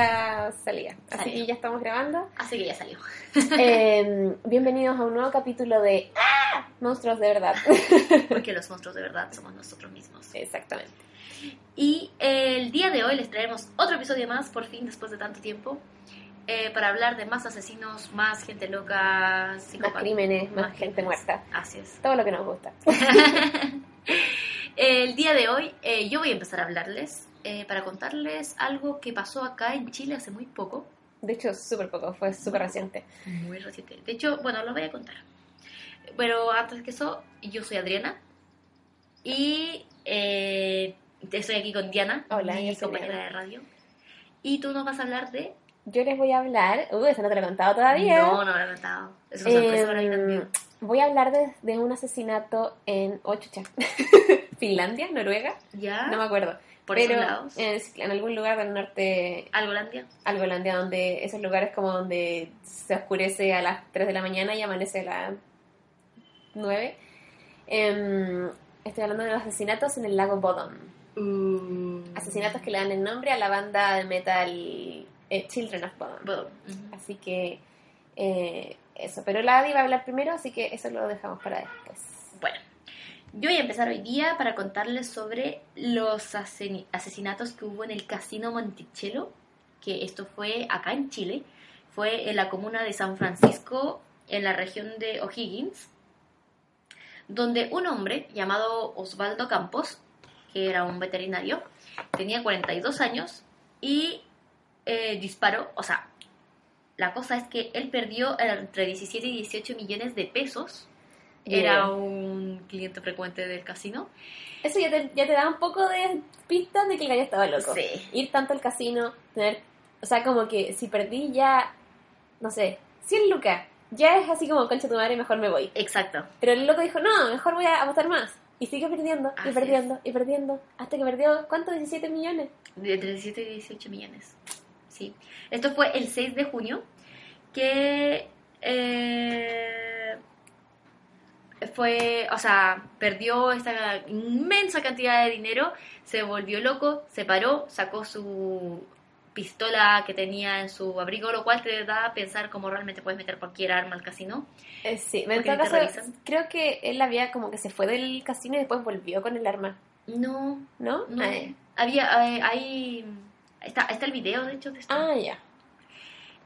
primera salida. Así Salió. que ya estamos grabando. Así que ya salió. Eh, bienvenidos a un nuevo capítulo de ¡Ah! Monstruos de verdad. Porque los monstruos de verdad somos nosotros mismos. Exactamente. Y el día de hoy les traemos otro episodio más, por fin, después de tanto tiempo, eh, para hablar de más asesinos, más gente loca, Más psicópata. crímenes, más, Más gente muerta. Así es. Todo lo que nos gusta. El día de hoy eh, yo voy a empezar a hablarles eh, para contarles algo que pasó acá en Chile hace muy poco, De hecho, súper poco, fue súper reciente. muy reciente. De hecho, bueno, lo voy a contar. Pero antes que eso, yo soy Adriana y eh, estoy aquí con Diana, Hola, mi compañera Diana. de radio. Y tú nos vas a hablar de... Yo les voy a hablar. Uh, eso no te lo he contado todavía. No, no lo he contado. Es una sorpresa para mí Em, también. voy a hablar de, de un asesinato en Ochucha. Finlandia, Noruega, ¿Ya? no me acuerdo. Por pero esos lados. En, en algún lugar del norte, Algolandia. Algolandia, donde esos lugares como donde se oscurece a las 3 de la mañana y amanece a las 9. Em, estoy hablando de los asesinatos en el lago Bodom. Uh. Asesinatos que le dan el nombre a la banda de metal eh, Children of Bodom. Así que eh, eso. Pero la Adi va a hablar primero, así que eso lo dejamos para después. Bueno, yo voy a empezar hoy día para contarles sobre los asesinatos que hubo en el Casino Monticello, que esto fue acá en Chile, fue en la comuna de San Francisco, en la región de O'Higgins, donde un hombre llamado Osvaldo Campos, que era un veterinario, tenía 42 años y eh, disparó, o sea, la cosa es que él perdió entre 17 y 18 millones de pesos. Era Bien. un cliente frecuente del casino. Eso ya te, ya te da un poco de pistas de que el gallo estaba loco. Sí. Ir tanto al casino, tener. O sea, como que si perdí ya. No sé, 100 lucas. Ya es así como, concha tu madre, mejor me voy. Exacto. Pero el loco dijo, no, mejor voy a apostar más. Y sigue perdiendo, Así y perdiendo, y perdiendo. Hasta que perdió, ¿cuánto? 17 millones. De entre 17 y 18 millones. Sí. Esto fue el 6 de junio, que eh, fue, o sea, perdió esta inmensa cantidad de dinero, se volvió loco, se paró, sacó su pistola que tenía en su abrigo, lo cual te da a pensar cómo realmente puedes meter cualquier arma al casino. Eh, sí, en todo caso, creo que él había como que se fue del casino y después volvió con el arma, No, ¿no? no. Ah. Había, eh, ahí, está, está el video, de hecho, de esto. Ah, ya.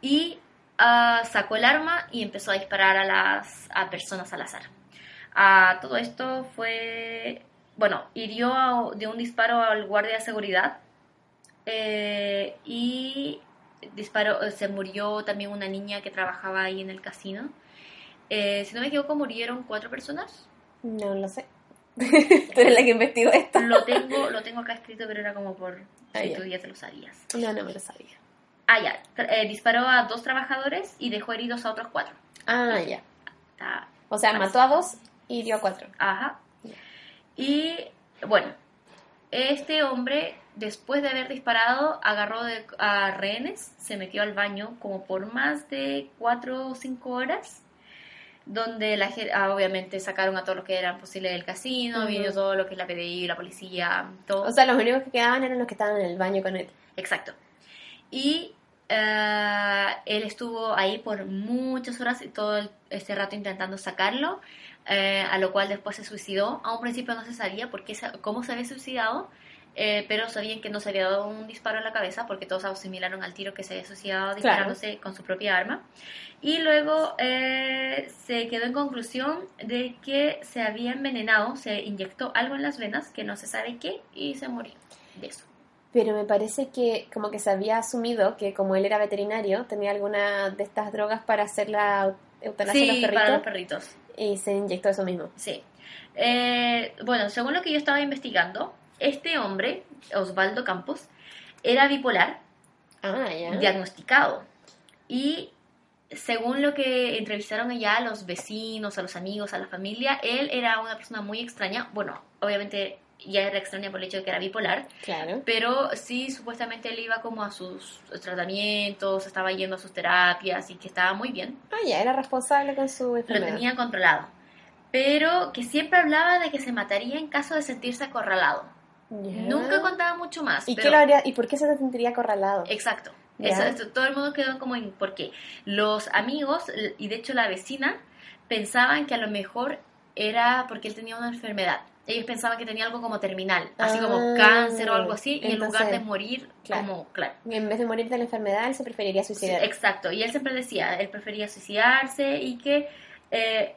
y ah, sacó el arma y empezó a disparar a las a personas al azar. Ah, todo esto fue, bueno, hirió a- de un disparo al guardia de seguridad eh, y disparó, eh, se murió también una niña que trabajaba ahí en el casino. Eh, si no me equivoco, murieron cuatro personas. No lo sé. Tú eres la que investigó esto. Lo tengo, lo tengo acá escrito, pero era como por Ah, si ya. tú ya te lo sabías. No, no me lo sabía. Ah, ya. Eh, disparó a dos trabajadores y dejó heridos a otros cuatro. Ah, ya. Está- O sea, mató a dos y dio a cuatro. Ajá. Y bueno, este hombre, después de haber disparado, agarró de- a rehenes, se metió al baño como por más de cuatro o cinco horas, donde la ah, obviamente sacaron a todos los que eran posibles del casino, Ujú. vino todo lo que es la PDI, la policía, todo. O sea, los únicos que quedaban eran los que estaban en el baño con él. Exacto. Y eh, él estuvo ahí por muchas horas y todo este rato intentando sacarlo, eh, a lo cual después se suicidó. A un principio no se sabía por qué, cómo se había suicidado, eh, pero sabían que no se había dado un disparo en la cabeza porque todos asimilaron al tiro que se había suicidado disparándose con su propia arma. Y luego eh, se quedó en conclusión de que se había envenenado, se inyectó algo en las venas, que no se sabe qué, y se murió de eso. Pero me parece que como que se había asumido que como él era veterinario, tenía alguna de estas drogas para hacer la eutanasia a los Sí, perritos para los perritos. y se inyectó eso mismo. Sí. Eh, bueno, según lo que yo estaba investigando, este hombre, Osvaldo Campos, era bipolar, Ah, ya. diagnosticado. Y según lo que entrevistaron allá a los vecinos, a los amigos, a la familia, él era una persona muy extraña. Bueno, obviamente ya era extraña por el hecho de que era bipolar, Claro. pero sí, supuestamente él iba como a sus tratamientos, estaba yendo a sus terapias y que estaba muy bien. Ah, ya, era responsable con su lo enfermedad. tenía controlado. Pero que siempre hablaba de que se mataría en caso de sentirse acorralado. Ya. Nunca contaba mucho más. ¿Y pero- qué lo haría? ¿Y por qué se sentiría acorralado? Exacto. Ya. Eso, esto, todo el mundo quedó como en... Porque los amigos, y de hecho la vecina, pensaban que a lo mejor era porque él tenía una enfermedad. Ellos pensaban que tenía algo como terminal, así como Ah, cáncer o algo así, y en lugar de morir, claro. como, claro. Y en vez de morir de la enfermedad, él se preferiría Sí, suicidar. exacto, y él siempre decía, él prefería suicidarse y que, eh,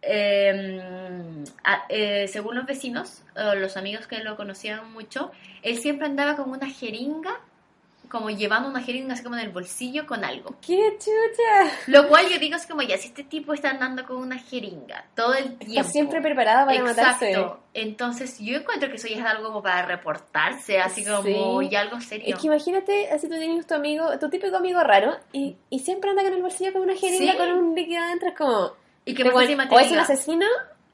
eh, a- eh, según los vecinos, o los amigos que lo conocían mucho, él siempre andaba con una jeringa, como llevando una jeringa así como en el bolsillo con algo. ¡Qué chucha! Lo cual yo digo es como, ya, si este tipo está andando con una jeringa todo el tiempo. Está siempre preparada para matarse. Exacto. Entonces yo encuentro que eso ya es algo como para reportarse, así como Sí. ya algo serio. Es que imagínate, así tú tienes tu amigo, tu típico amigo raro, y, y siempre anda con el bolsillo con una jeringa Sí. con un líquido adentro, es como... y que que más bueno, encima te o es un asesino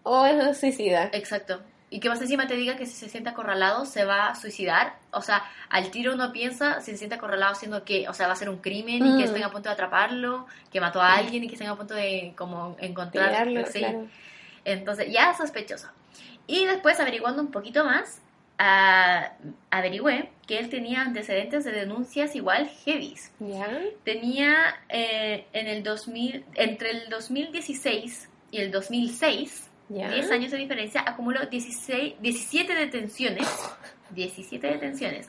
o es un suicida. Exacto. Y que más encima te diga que si se siente acorralado se va a suicidar. O sea, al tiro uno piensa si se siente acorralado haciendo que, o sea, va a ser un crimen y que Mm. estén a punto de atraparlo, que mató a alguien y que estén a punto de como encontrar. Pillarlo, sí. claro. Entonces, ya sospechoso. Y después, averiguando un poquito más, ah, averigüé que él tenía antecedentes de denuncias igual heavies. ¿Ya? Tenía eh, en el 2000, entre el 2016 y el 2006, ¿Ya? 10 años de diferencia, acumuló 16, 17 detenciones, 17 detenciones,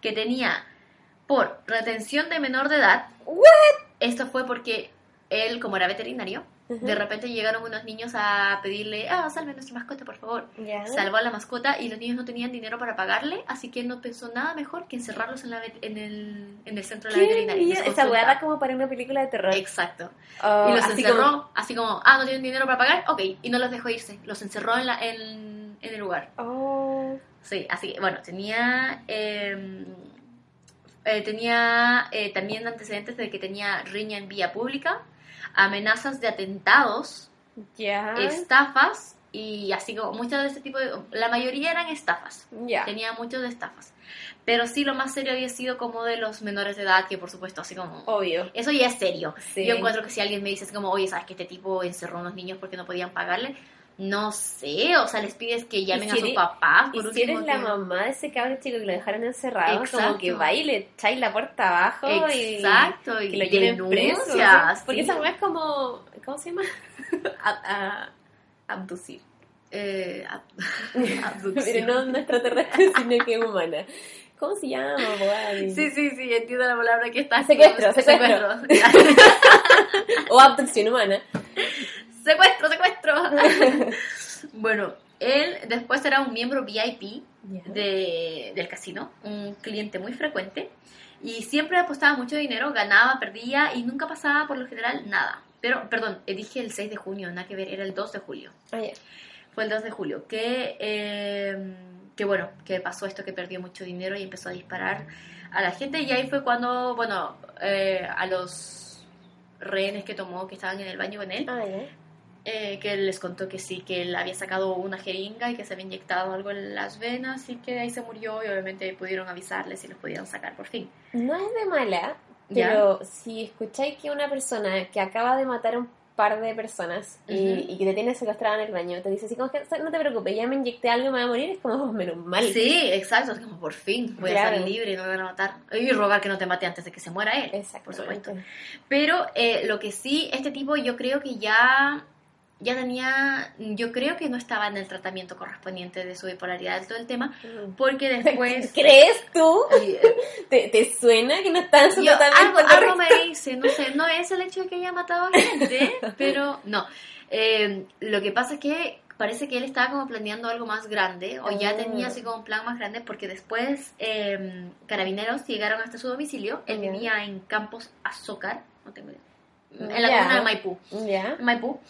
que tenía por retención de menor de edad. Esto fue porque él, como era veterinario, De repente llegaron unos niños a pedirle, ah, salve a nuestra mascota, por favor. Salvó a la mascota y los niños no tenían dinero para pagarle, así que él no pensó nada mejor que encerrarlos en, la en, el, en el centro de la ¿Qué veterinaria. Esa como para una película de terror. Exacto. Oh, y los así encerró, como- así como, ah, no tienen dinero para pagar, ok, y no los dejó irse, los encerró en, la, en, en el lugar. Oh, Sí, así que, bueno, tenía, eh, eh, tenía eh, también antecedentes de que tenía riña en vía pública, amenazas de atentados, estafas y así como muchas de ese tipo de... La mayoría eran estafas, tenía muchos de estafas. Pero sí, lo más serio había sido como de los menores de edad, que por supuesto, así como... Obvio. Eso ya es serio. Sí. Yo encuentro que si alguien me dice así como, oye, ¿sabes que este tipo encerró a unos niños porque no podían pagarle? No sé, o sea, les pides que llamen si a sus papás. Y Por si eres la mamá de ese cabro chico que lo dejaron encerrado, Exacto. como que va y le echáis la puerta abajo Exacto, y y que lo lleven preso. Porque esa weá es como. ¿Cómo se llama? a, a- abducir. Eh, ab- abducción. Pero no, no extraterrestre, sino que humana. ¿Cómo se llama? Sí, sí, sí, entiendo la palabra que está. Secuestro, secuestro. Secuestro, O abducción humana. secuestro. secuestro. bueno, él después era un miembro VIP de, del casino, un cliente muy frecuente, y siempre apostaba mucho dinero, ganaba, perdía y nunca pasaba por lo general nada. Pero, perdón, eh, dije el 6 de junio, nada que ver, era el 2 de julio. Ah. Fue el 2 de julio, que, eh, que bueno, que pasó esto, que perdió mucho dinero y empezó a disparar a la gente. Y ahí fue cuando, bueno, eh, a los rehenes que tomó, que estaban en el baño con él, Ah. Eh, que les contó que sí, que él había sacado una jeringa y que se había inyectado algo en las venas y que ahí se murió y obviamente pudieron avisarles y los pudieron sacar por fin. No es de mala, Ya. pero si escucháis que una persona que acaba de matar a un par de personas y, Ujú. y que te tiene secuestrada en el baño te dice así como que no te preocupes, ya me inyecté algo y me voy a morir, es como oh, menos mal. Sí, exacto, es como por fin voy a Claro. salir libre y no me van a matar. Y rogar que no te mate antes de que se muera él, por supuesto. Pero eh, lo que sí, este tipo yo creo que ya, ya tenía, yo creo que no estaba en el tratamiento correspondiente de su bipolaridad todo el tema, Mm. porque después... ¿Crees tú? ¿Te, te suena que no está en su yo- tratamiento algo, algo me dice, no sé, no es el hecho de que haya matado a gente, pero no. Eh, lo que pasa es que parece que él estaba como planeando algo más grande, o ya Ah. tenía así como un plan más grande, porque después eh, carabineros llegaron hasta su domicilio, él vivía en Campos Azócar, no tengo idea, en la comuna de Maipú. Ya. Maipú.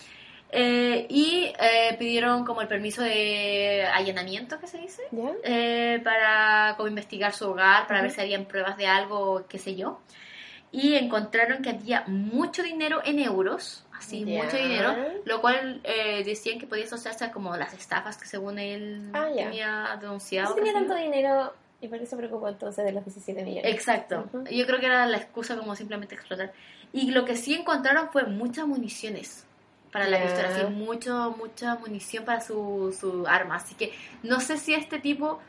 Eh, y eh, pidieron como el permiso de allanamiento, que se dice, ¿Ya? eh, para como investigar su hogar, para ver Ujú. si habían pruebas de algo, qué sé yo. Y encontraron que había mucho dinero en euros, así, Ya. mucho dinero, lo cual eh, decían que podía asociarse a como las estafas que según él Ah, ya. tenía denunciado. Tenía tanto dinero y por qué se preocupó entonces de los 17 millones. Exacto. Ujú. Yo creo que era la excusa como simplemente explotar. Y lo que sí encontraron fue muchas municiones para la pistola, así, mucho, mucha munición para su, su arma. Así que no sé si este tipo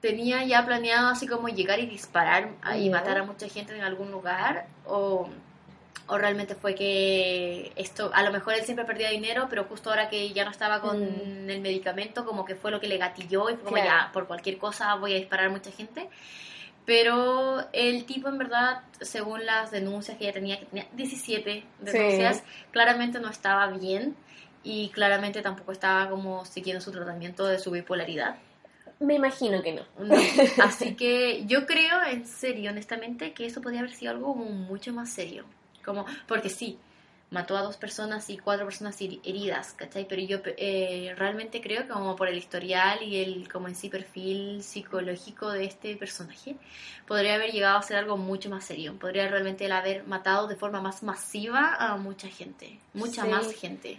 tenía ya planeado así como llegar y disparar y matar a mucha gente en algún lugar o, o realmente fue que esto, a lo mejor él siempre perdía dinero, pero justo ahora que ya no estaba con Mm. el medicamento, como que fue lo que le gatilló y fue como Claro. ya, por cualquier cosa voy a disparar a mucha gente. Pero el tipo en verdad, según las denuncias que ella tenía, que tenía 17 denuncias, claramente no estaba bien y claramente tampoco estaba como siguiendo su tratamiento de su bipolaridad. Me imagino que no. No. Así que yo creo, en serio, honestamente, que eso podría haber sido algo como mucho más serio. Como, porque sí, mató a dos personas y cuatro personas heri- heridas, ¿cachai? Pero yo eh, realmente creo que como por el historial y el como en sí perfil psicológico de este personaje, podría haber llegado a ser algo mucho más serio. Podría realmente haber matado de forma más masiva a mucha gente, mucha Sí. más gente.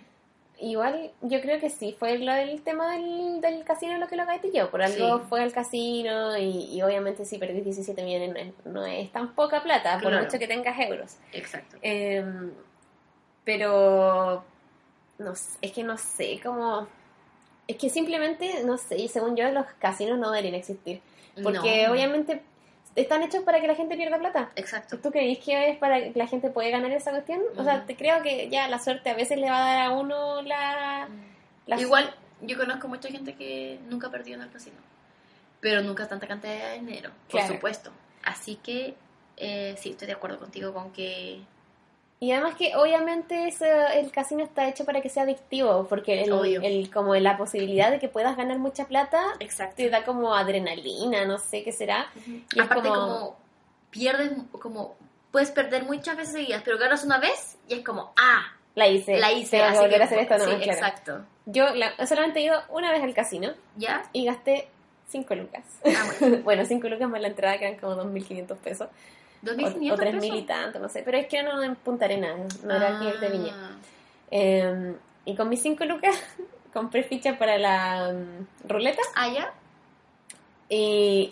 Igual, yo creo que sí, fue lo del tema del, del casino lo que lo gatilló. Por algo Sí. fue al casino y, y obviamente si perdís 17 millones no- no es tan poca plata, por mucho que tengas euros. Exacto. Em, pero no es que no sé cómo... Es que simplemente, no sé, y según yo los casinos no deberían existir. Porque No. obviamente están hechos para que la gente pierda plata. Exacto. ¿Tú creís que es para que la gente pueda ganar esa cuestión? O sea, Ujú. te creo que ya la suerte a veces le va a dar a uno la... la- Igual, yo conozco mucha gente que nunca perdió en el casino, pero nunca tanta cantidad de dinero, por Claro. supuesto. Así que eh, sí, estoy de acuerdo contigo con que... Y además que obviamente eso- el casino está hecho para que sea adictivo, porque el, Obvio. el- como la posibilidad de que puedas ganar mucha plata Exacto. te da como adrenalina, no sé qué será. Y Aparte como- como... pierdes, como puedes perder muchas veces seguidas, pero ganas una vez y es como, ah, La hice. la hice. Tengo que así volver que- a hacer esto, no sí, más claro. exacto. Yo la- solamente he ido una vez al casino ¿Ya? y gasté 5 lucas. Ah, bueno. bueno, 5 lucas más la entrada que eran como 2.500 pesos. O, 2.500 o 3.000 y pesos. tanto, no sé. Pero es que no en Punta Arenas, no era aquí de Viña. Eh, y con mis 5 lucas compré fichas para la mm, ruleta ¿Ah, ya? y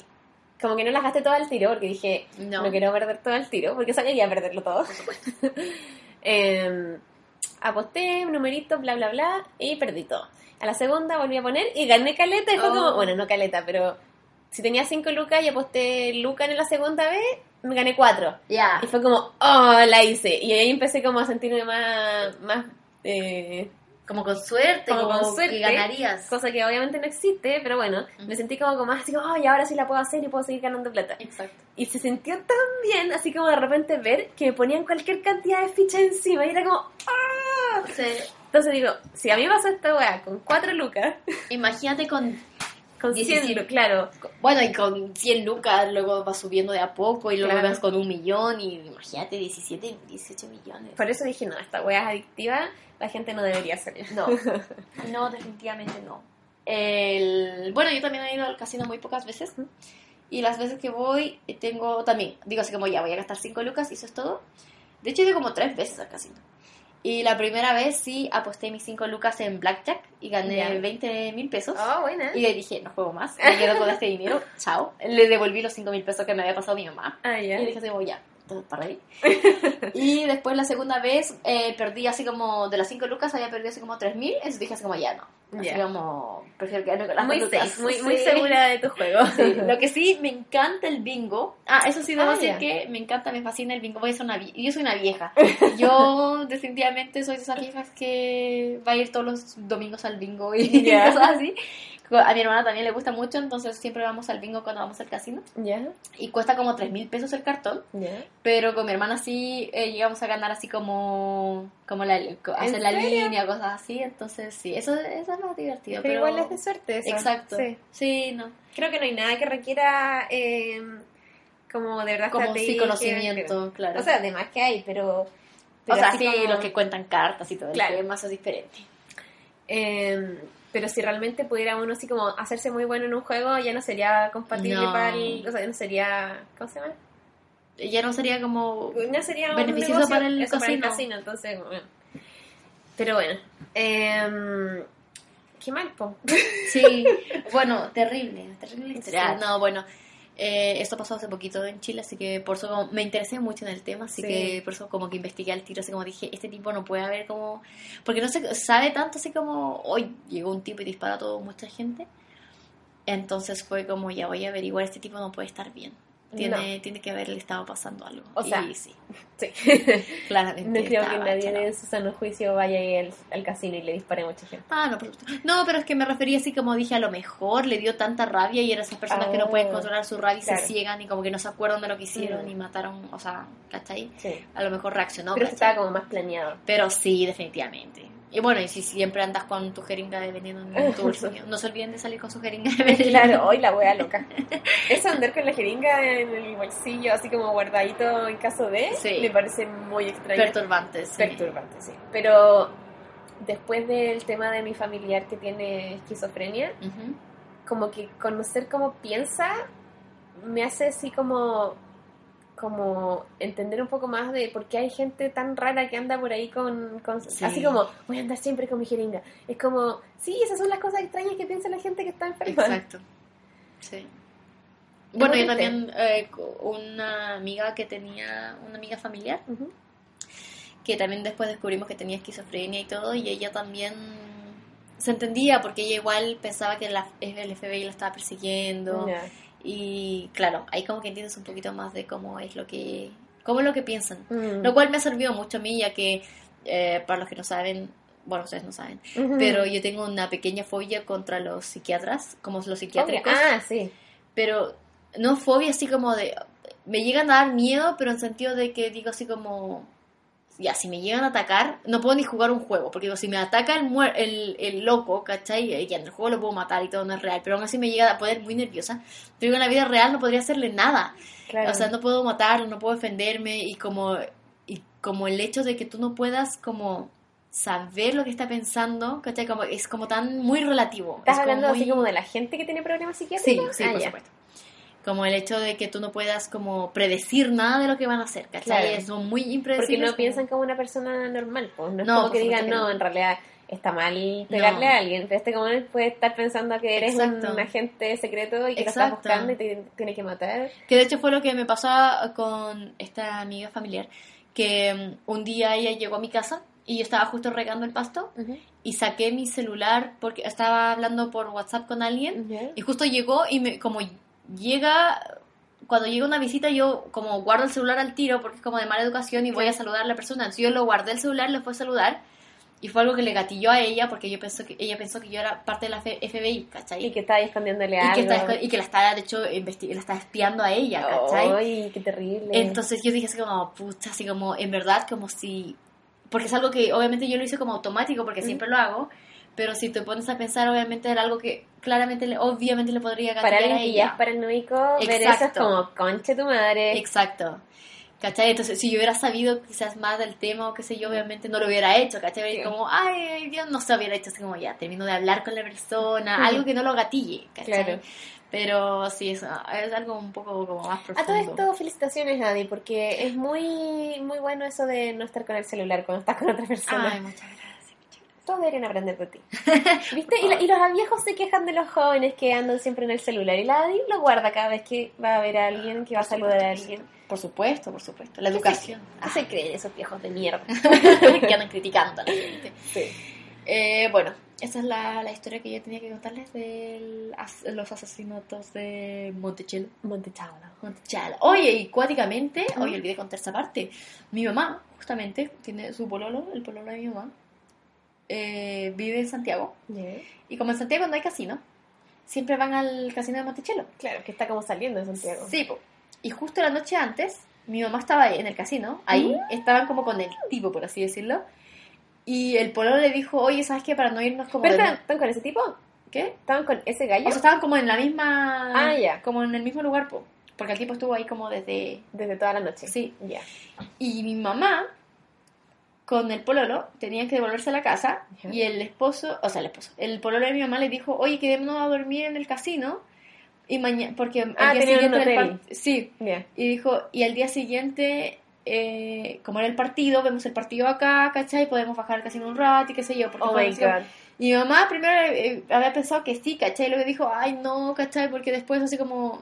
como que no las gasté todo al tiro porque dije, No. no, quiero perder todo al tiro porque sabía perderlo todo. Eh, aposté, numerito, bla, bla, bla y perdí todo. A la segunda volví a poner y gané caleta y fue Oh. como, bueno, no caleta, pero si tenía 5 lucas y aposté lucas en la segunda vez, me gané 4. Ya. Y fue como, oh, la hice. Y ahí empecé como a sentirme más, más eh, Como con suerte, Como como, con suerte. que ganarías. cosa que obviamente no existe, pero bueno, me sentí como, como más así como, ay, ahora sí la puedo hacer y puedo seguir ganando plata. Exacto. Y se sintió tan bien, así como de repente ver que me ponían cualquier cantidad de fichas encima y era como, ¡ah! Sí. Entonces digo, si a mí me pasa esta weá con 4 lucas, Imagínate con con 100 17. lucas, claro, Bueno, y con 100 lucas luego va subiendo de a poco y luego Claro. vas con un millón y imagínate 17, 18 millones. por eso dije, no, esta weá es adictiva, la gente no debería hacerla. No, no, definitivamente no. El... Bueno, yo también he ido al casino muy pocas veces y las veces que voy tengo también, digo así como ya voy a gastar 5 lucas y eso es todo. De hecho, he ido como tres veces al casino. Y la primera vez sí aposté mis 5 lucas en Blackjack y gané Ya. 20 mil pesos. Oh, buena. Y le dije, no juego más, me quedo con este dinero, chao. Le devolví los 5 mil pesos que me había pasado mi mamá. Ah, ya. Y le dije ya, ahí. y después la segunda vez eh, perdí así como, de las 5 lucas había perdido así como 3 mil, entonces dije así como, ya no. Así como, prefiero quedarme con las Muy lucas. safe, muy, segura de tu juego. Sí, Lo que sí, me encanta el bingo. Ah, eso sí, debo Ah, decir que me encanta, me fascina el bingo. Voy a ser una Yo soy una vieja. Yo definitivamente soy de esas viejas que va a ir todos los domingos al bingo y cosas así. A mi hermana también le gusta mucho, entonces siempre vamos al bingo cuando vamos al casino. Ya, Y cuesta como 3 mil pesos el cartón. ya. Pero con mi hermana sí eh, llegamos a ganar así como, como la, hacer la serio? línea, cosas así. Entonces sí, eso, eso es más divertido. Pero, Pero, igual es de suerte eso. Exacto. Sí. Sí, no. Creo que no hay nada que requiera eh, como de verdad Como sí conocimiento, claro. O sea, además que hay, pero... O pero sea, así sí, como- los que cuentan cartas y todo Claro. el tema, eso es diferente. eh, pero si realmente pudiera uno así como hacerse muy bueno en un juego, ya no sería compatible No. para el... O sea, ya no sería... ¿Cómo se llama? Ya no sería como... No sería Beneficioso negocio, para el eso, casino. casino, entonces... bueno. Pero bueno. Eh, qué mal, po. Sí, bueno, terrible, terrible historia. Sí. No, bueno, eh, esto pasó hace poquito en Chile, así que por eso como me interesé mucho en el tema, así Sí. que por eso como que investigué al tiro, así como dije, este tipo no puede haber como... Porque no se sabe tanto así como, hoy llegó un tipo y disparó a toda mucha gente. Entonces fue como, ya voy a averiguar, este tipo no puede estar bien. Tiene, tiene que haberle estado pasando algo. O sea, y sí, Sí. claramente. no creo que nadie en su sano juicio vaya ahí al, al casino y le dispare a mucha gente. Ah, no, por supuesto. No, pero es que me refería así como dije, a lo mejor le dio tanta rabia y eran esas personas que no Ah, pueden controlar su rabia y se ciegan y como que no se acuerdan de lo que hicieron Mm. y mataron, o sea, ¿cachai? Sí. A lo mejor reaccionó. Pero ¿cachai? estaba como más planeado. Pero sí, definitivamente. Y bueno, y si siempre andas con tu jeringa de veneno en tu bolsillo, no se olviden de salir con su jeringa de veneno. Claro, hoy la wea loca. Eso andar con la jeringa en el bolsillo, así como guardadito en caso de, Sí. me parece muy extraño. Perturbantes. sí. Perturbante, sí. Pero después del tema de mi familiar que tiene esquizofrenia, como que conocer cómo piensa me hace así como como entender un poco más de por qué hay gente tan rara que anda por ahí con, con- Sí. así como voy a andar siempre con mi jeringa es como sí esas son las cosas extrañas que piensa la gente que está enferma Exacto. Sí. Bueno, yo también, eh, una amiga que tenía, una amiga familiar, que también después descubrimos que tenía esquizofrenia y todo, y ella también se entendía porque ella igual pensaba que la, el FBI la estaba persiguiendo. Y claro, ahí como que entiendes un poquito más de cómo es lo que, cómo es lo que piensan. Mm. Lo cual me ha servido mucho a mí, ya que, eh, para los que no saben, bueno, ustedes no saben, pero yo tengo una pequeña fobia contra los psiquiatras, como los psiquiátricos, ah sí pero no fobia así como de... Me llegan a dar miedo, pero en sentido de que digo así como... Ya, si me llegan a atacar, no puedo ni jugar un juego, porque digo, si me ataca el, muer- el, el loco, ¿cachai? Ya en el juego lo puedo matar y todo no es real, pero aún así me llega a poner muy nerviosa. Pero digo, en la vida real no podría hacerle nada. claro O sea, no puedo matarlo, no puedo defenderme y como, y como el hecho de que tú no puedas como saber lo que está pensando, ¿cachai? Como, es como tan muy relativo. estás Es como hablando así como de la gente que tiene problemas Sí, psiquiátricos sí, Ah, por ya. supuesto. Como el hecho de que tú no puedas como predecir nada de lo que van a hacer, ¿cachai? Claro. Son muy porque impredecibles. no como- piensan como una persona normal pues no es No, como que digan no no. en realidad está mal pegarle No. a alguien pero este como él puede estar pensando que eres Exacto. un agente secreto y que lo estás Exacto. buscando y te tiene que matar Que de hecho fue lo que me pasó con esta amiga familiar, que mm, un día ella llegó a mi casa y yo estaba justo regando el pasto y saqué mi celular porque estaba hablando por WhatsApp con alguien Ya. y justo llegó y me, como llega, cuando llega una visita yo como guardo el celular al tiro porque es como de mala educación y voy a saludar a la persona. Entonces yo lo guardé el celular, le fue a saludar y fue algo que le gatilló a ella porque yo pensó que, ella pensó que yo era parte de la FBI, ¿cachai? y que está ahí escondiéndole Y algo que, y que la está, de hecho, la está espiando a ella, ¿cachai? Ay, qué terrible Entonces yo dije así como, pucha, así como, en verdad, como si... Porque es algo que obviamente yo lo hice como automático, porque Mm. siempre lo hago, pero si te pones a pensar, obviamente era algo que claramente, le- obviamente le podría para gatillar a alguien que ya es paranoico ver eso es como conche tu madre Exacto. ¿Cachai? Entonces, si yo hubiera sabido quizás más del tema o qué sé yo, obviamente no lo hubiera hecho, ¿cachai? Sí. Como, ay, Dios, no se hubiera hecho así como ya, termino de hablar con la persona, algo que no lo gatille, ¿cachai? Claro. Pero sí, es, es algo un poco como más A profundo. todo esto, felicitaciones, Adi, porque es muy muy bueno eso de no estar con el celular cuando estás con otra persona. Ay, muchas gracias. Todos deberían aprender de ti. ¿Viste? Y, la- y los viejos se quejan de los jóvenes que andan siempre en el celular. Y la Adi lo guarda cada vez que va a ver a alguien, que va a saludar a alguien. Por supuesto, por supuesto. La ¿Qué educación. ¿Qué se creen esos viejos de mierda? que andan criticando a la gente. Sí. Eh, bueno, esa es la, la historia que yo tenía que contarles de los asesinatos de Monticello. Montechala. Monticello. Oye, y cuáticamente, oye, olvidé contar esa parte. Mi mamá, justamente, tiene su pololo, el pololo de mi mamá, eh, vive en Santiago. Y como en Santiago no hay casino, siempre van al casino de Monticello. Claro, que está como saliendo de Santiago. Sí, po. y justo la noche antes, mi mamá estaba en el casino, ahí, estaban como con el tipo, por así decirlo, y el pololo le dijo, oye, ¿sabes qué? Para no irnos como... ¿Pero están con ese tipo? ¿Qué? ¿Estaban con ese gallo? O sea, estaban como en la misma... Ah, ya. Como en el mismo lugar, po. Porque el tipo estuvo ahí como desde... Desde toda la noche. Sí. Ya. Y mi mamá, con el pololo, tenían que devolverse a la casa, y el esposo, o sea, el esposo, el pololo de mi mamá le dijo, oye, quedémonos a dormir en el casino, y mañana, porque el Ah, día siguiente... hotel. par- Sí. Y dijo, y al día siguiente, eh, como era el partido, vemos el partido acá, ¿cachai? Podemos bajar al casino un rato y qué sé yo. Porque Oh my god. Y mi mamá primero eh, había pensado que sí, ¿cachai? Y luego dijo, ay no, ¿cachai? Porque después así como...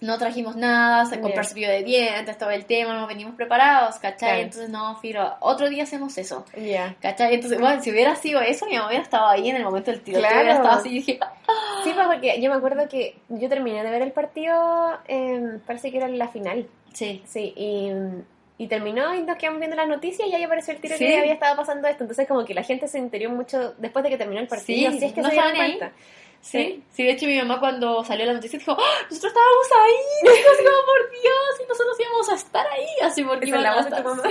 no trajimos nada, se comprar cepillo de dientes, todo el tema, no venimos preparados, ¿cachai? Claro. Entonces, no, filo, otro día hacemos eso. Ya. ¿Cachai? Entonces, bueno, si hubiera sido eso, mi mamá hubiera estado ahí en el momento del tiroteo, Claro. hubiera estado así y dije, Sí, pues porque yo me acuerdo que yo terminé de ver el partido, eh, parece que era la final. sí, Sí, y, y terminó y nos quedamos viendo las noticias y ahí apareció el tiro Sí. que había estado pasando esto. Entonces, como que la gente se enteró mucho después de que terminó el partido. Sí, si es que no se dieron estaban ahí. Sí, sí, de hecho mi mamá cuando salió la noticia dijo, ¡Ah! nosotros estábamos ahí, dijo así como, por Dios, y nosotros íbamos a estar ahí, así porque Esa es la voz de tu mamá.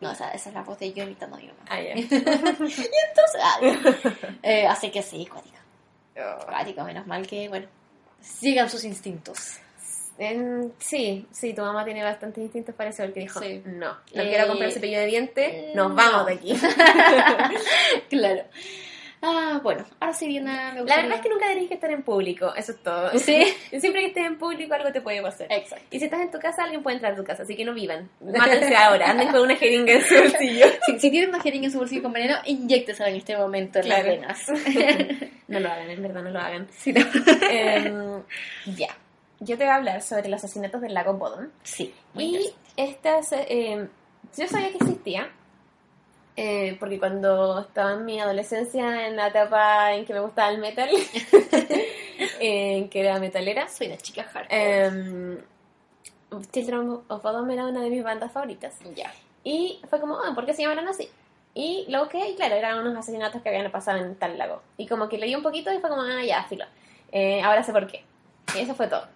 No, esa, esa es la voz de yo imitando a mi mamá. Ah, ya. Entonces, ah, eh, así que sí, cuática, Oh. menos mal que, bueno, sigan sus instintos. Sí, sí, tu mamá tiene bastantes instintos para eso, porque dijo, Sí. no, no Eh, quiero comprar cepillo de dientes, eh, nos vamos no. de aquí. claro. Ah, bueno, ahora sí viene, me La verdad es que nunca tenés que estar en público, eso es todo. Sí, Siempre que estés en público algo te puede pasar. exacto. Y si estás en tu casa, alguien puede entrar a tu casa, así que no vivan. Mátense ahora, anden con una jeringa en su bolsillo. Si, si tienen una jeringa en su bolsillo con veneno, inyéctesela en este momento en Claro. las venas. No lo hagan, en verdad no lo hagan. Sí, no. Em, ya, yo te voy a hablar sobre los asesinatos del lago Bodom. Sí, Y estas, eh, yo sabía que existía, eh, porque cuando estaba en mi adolescencia, en la etapa en que me gustaba el metal, en que era metalera, soy una chica hardcore. eh, Children of Bodom era una de mis bandas favoritas. ya. Y fue como, ah, ¿por qué se llamaron así? Y lo busqué y claro, eran unos asesinatos que habían pasado en tal lago. Y como que leí un poquito y fue como, ah, ya, filo. Eh, ahora sé por qué. Y eso fue todo.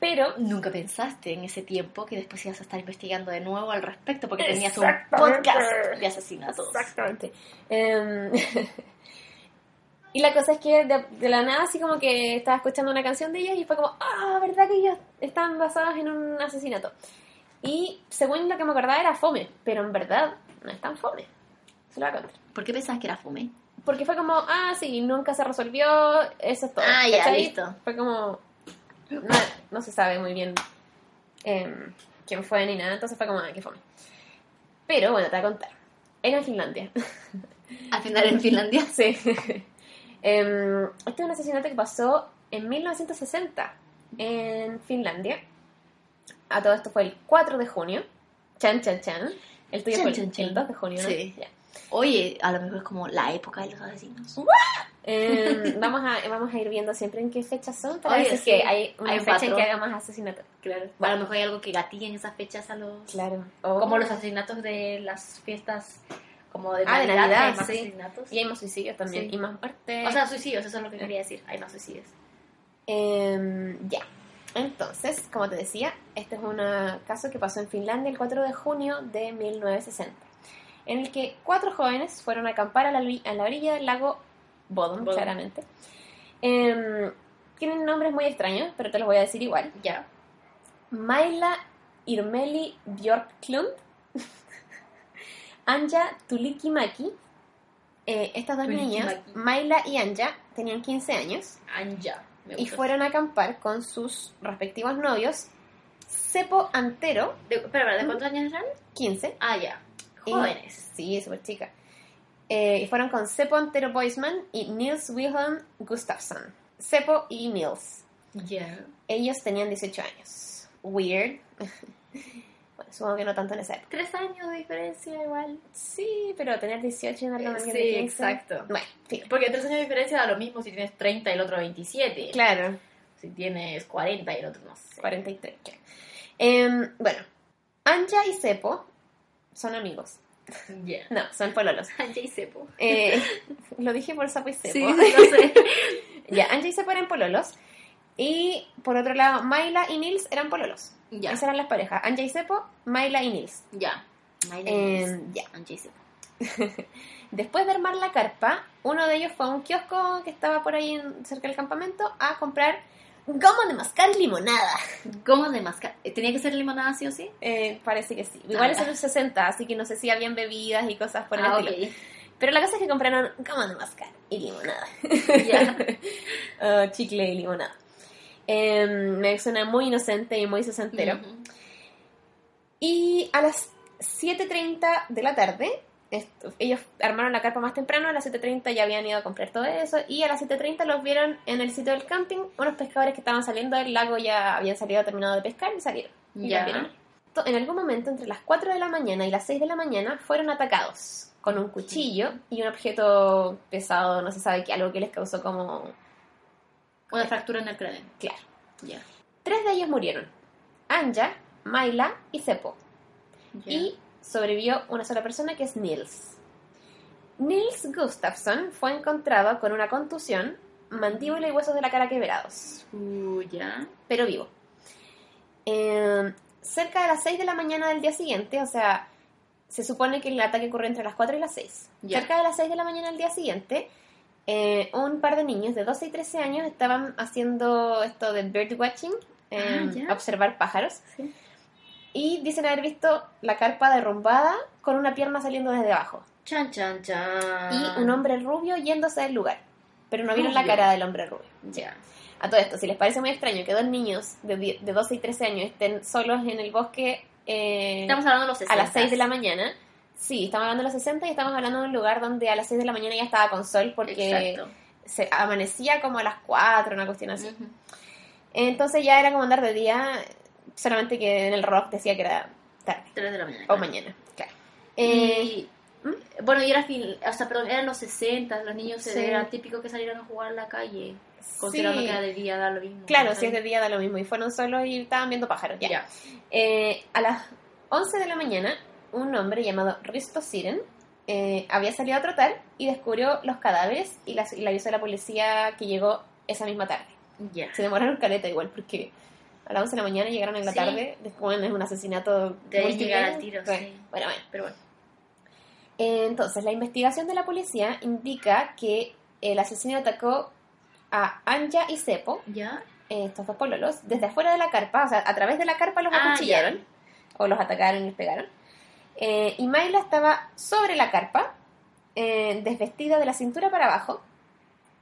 Pero Nunca pensaste en ese tiempo que después ibas a estar investigando de nuevo al respecto porque tenías un podcast de asesinatos. Exactamente. Em, y la cosa es que de, de la nada, así como que estaba escuchando una canción de ellos y fue como, ah, ¿verdad que ellos están basados en un asesinato? Y según lo que me acordaba era fome, pero en verdad no es tan fome. Se lo voy a contar. ¿Por qué pensabas que era fume? Porque fue como, ah, sí, nunca se resolvió, eso es todo. Ah, ya, listo. Fue como, no, no se sabe muy bien em, quién fue ni nada, entonces fue como, ah, qué fome. Pero bueno, te voy a contar. Era en Finlandia. Al final en Finlandia. Sí. Em, este es un asesinato que pasó en 1960 en Finlandia. A todo esto fue el 4 de junio. Chan, chan, chan. El tuyo Chan, fue el, chan, chan. el 2 de junio, ¿no? Sí. Ya. Oye, a lo mejor es como la época de los asesinos. Em, vamos, a, vamos a ir viendo siempre en qué fechas son para Oye, sí. que hay una Hay fecha en que haga más asesinatos. Claro. A lo mejor hay algo que gatille en esas fechas a los... Claro. O- Como los asesinatos de las fiestas como de Ah, de Navidad, hay más sí. asesinatos. Y hay más suicidios también. Sí. Y más muertes. O sea, suicidios, eso es lo que quería decir. Hay más suicidios. Em, ya. Entonces, como te decía, este es un caso que pasó en Finlandia el 4 de junio de 1960, en el que cuatro jóvenes fueron a acampar a la, a la orilla del lago Bodom, Bodom. claramente. Em, tienen nombres muy extraños, pero te los voy a decir igual. Ya. Maila Irmeli Björklund, Anja Tulikimaki. Eh, estas dos niñas, Tulikimaki. Maila y Anja, tenían 15 años Anja. Me y gusta. fueron a acampar con sus respectivos novios, Cepo Antero, De, espera, ¿de cuántos años eran? 15. Ah, ya. Y- Jóvenes. sí, súper chica. Eh, y fueron con Cepo Antero Boisman y Nils Wilhelm Gustafsson. Cepo y Nils. Ya. Ellos tenían 18 años. Weird. bueno, supongo que no tanto en esa época. Tres años de diferencia igual. Sí, pero tener 18 en algo Eh, sí, de 15. exacto. Bueno, sí. Porque tres años de diferencia da lo mismo si tienes 30 y el otro 27. Claro, Si tienes 40 y el otro no sé. 43. claro. Em, bueno, Anja y Cepo son amigos. Ya. No, son pololos. Anja y Cepo. Eh, lo dije por sapo y cepo. Sí, sé. ya, Anja y Cepo eran pololos. Y por otro lado, Maila y Nils eran pololos. ya. Esas eran las parejas. Anja y Cepo, Maila y Nils. Ya. Miley Eh, Cyrus. ya. Anja y Cepo. Después de armar la carpa, uno de ellos fue a un kiosco que estaba por ahí cerca del campamento a comprar goma de mascar y limonada. Goma de mascar. Eh, ¿Tenía que ser limonada sí o sí? Eh, parece que sí. Igual Ah, es en los 60, así que no sé si habían bebidas y cosas por el ah, estilo. Pero la cosa es que compraron goma de mascar y limonada. Ah, chicle y limonada. Em, me suena muy inocente y muy sesentero. Ujú. Y a las 7.30 de la tarde esto- ellos armaron la carpa más temprano, a las 7.30 ya habían ido a comprar todo eso, y a las 7.30 los vieron en el sitio del camping, unos pescadores que estaban saliendo del lago ya habían salido, terminado de pescar y salieron. Y Ya. los vieron. En algún momento, entre las 4 de la mañana y las 6 de la mañana, fueron atacados con un cuchillo y un objeto pesado, no se sabe qué, algo que les causó como... Una fractura en el cráneo. Claro. Ya. Tres de ellos murieron. Anja, Maila y Seppo. Ya. Y sobrevivió una sola persona que es Nils. Nils Gustafsson fue encontrado con una contusión, mandíbula y huesos de la cara quebrados, Uh, ya. pero vivo. Eh, cerca de las 6 de la mañana del día siguiente, o sea, se supone que el ataque ocurrió entre las 4 y las 6. Ya. Cerca de las 6 de la mañana del día siguiente, eh, un par de niños de 12 y 13 años estaban haciendo esto de bird watching, eh, Ah, ya. observar pájaros. Sí. Y dicen haber visto la carpa derrumbada con una pierna saliendo desde abajo. Chan, chan, chan. Y un hombre rubio yéndose del lugar. Pero no vieron la cara del hombre rubio. Ya. A todo esto, si les parece muy extraño que dos niños de, de 12 y 13 años estén solos en el bosque eh, Estamos hablando de los 60. a las 6 de la mañana, sí, estamos hablando de los 60 y estamos hablando de un lugar donde a las 6 de la mañana ya estaba con sol porque Exacto. se amanecía como a las 4, una cuestión así. Entonces ya era como andar de día, solamente que en el reloj decía que era tarde Tres de la mañana. o mañana, claro. Eh, Y, bueno, y era fin, o sea, perdón, eran los 60, los niños Sí. era típico que salieran a jugar a la calle, considerando sí. que era de día, da lo mismo. Claro, si es de día da lo mismo. Y fueron solos y estaban viendo pájaros. Ya. Ya. Eh, a las 11 de la mañana, un hombre llamado Risto Siren eh, había salido a trotar y descubrió los cadáveres y la, y la avisó a la policía que llegó esa misma tarde. Ya. Se demoraron caleta igual porque a las 11 de la mañana llegaron en la Sí. tarde. Después es un asesinato De ahí múltiple. llegar al tiro, Bueno, sí. bueno, bueno. Pero bueno. Entonces, la investigación de la policía indica que el asesino atacó a Anja y Seppo Ya. eh, estos dos pololos, desde afuera de la carpa, o sea, a través de la carpa los Ah, acuchillaron, o los atacaron y les pegaron. Eh, y Mayla estaba sobre la carpa, eh, desvestida de la cintura para abajo,